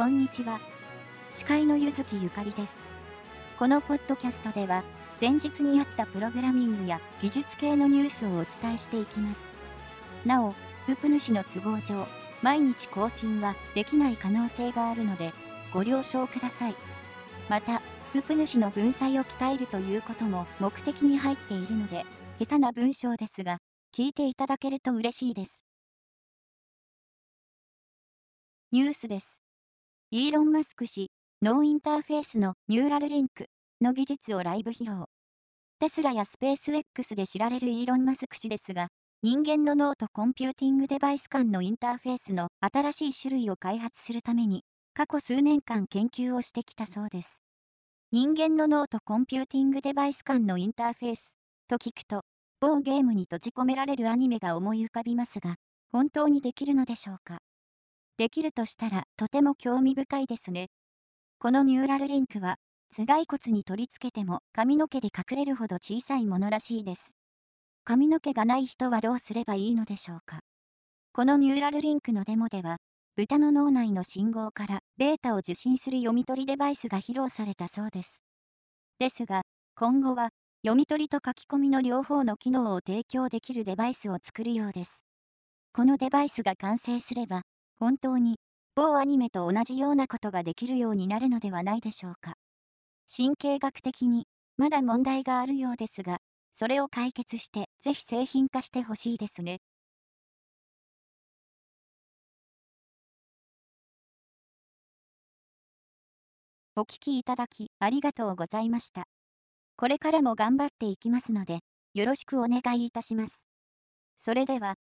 こんにちは。司会のゆずきゆかりです。このポッドキャストでは、前日にあったプログラミングや技術系のニュースをお伝えしていきます。なお、ウプ主の都合上、毎日更新はできない可能性があるので、ご了承ください。また、ウプ主の文才を鍛えるということも目的に入っているので、下手な文章ですが、聞いていただけると嬉しいです。ニュースです。イーロン・マスク氏、脳インターフェースのニューラルリンクの技術をライブ披露。テスラやスペース X で知られるイーロン・マスク氏ですが、人間の脳とコンピューティングデバイス間のインターフェースの新しい種類を開発するために、過去数年間研究をしてきたそうです。人間の脳とコンピューティングデバイス間のインターフェースと聞くと、某ゲームに閉じ込められるアニメが思い浮かびますが、本当にできるのでしょうか？できるとしたらとても興味深いですね。このニューラルリンクは、頭蓋骨に取り付けても髪の毛で隠れるほど小さいものらしいです。髪の毛がない人はどうすればいいのでしょうか。このニューラルリンクのデモでは、豚の脳内の信号からデータを受信する読み取りデバイスが披露されたそうです。ですが、今後は、読み取りと書き込みの両方の機能を提供できるデバイスを作るようです。このデバイスが完成すれば、本当に某アニメと同じようなことができるようになるのではないでしょうか。神経学的にまだ問題があるようですが、それを解決してぜひ製品化してほしいですね。お聞きいただきありがとうございました。これからも頑張っていきますので、よろしくお願いいたします。それでは。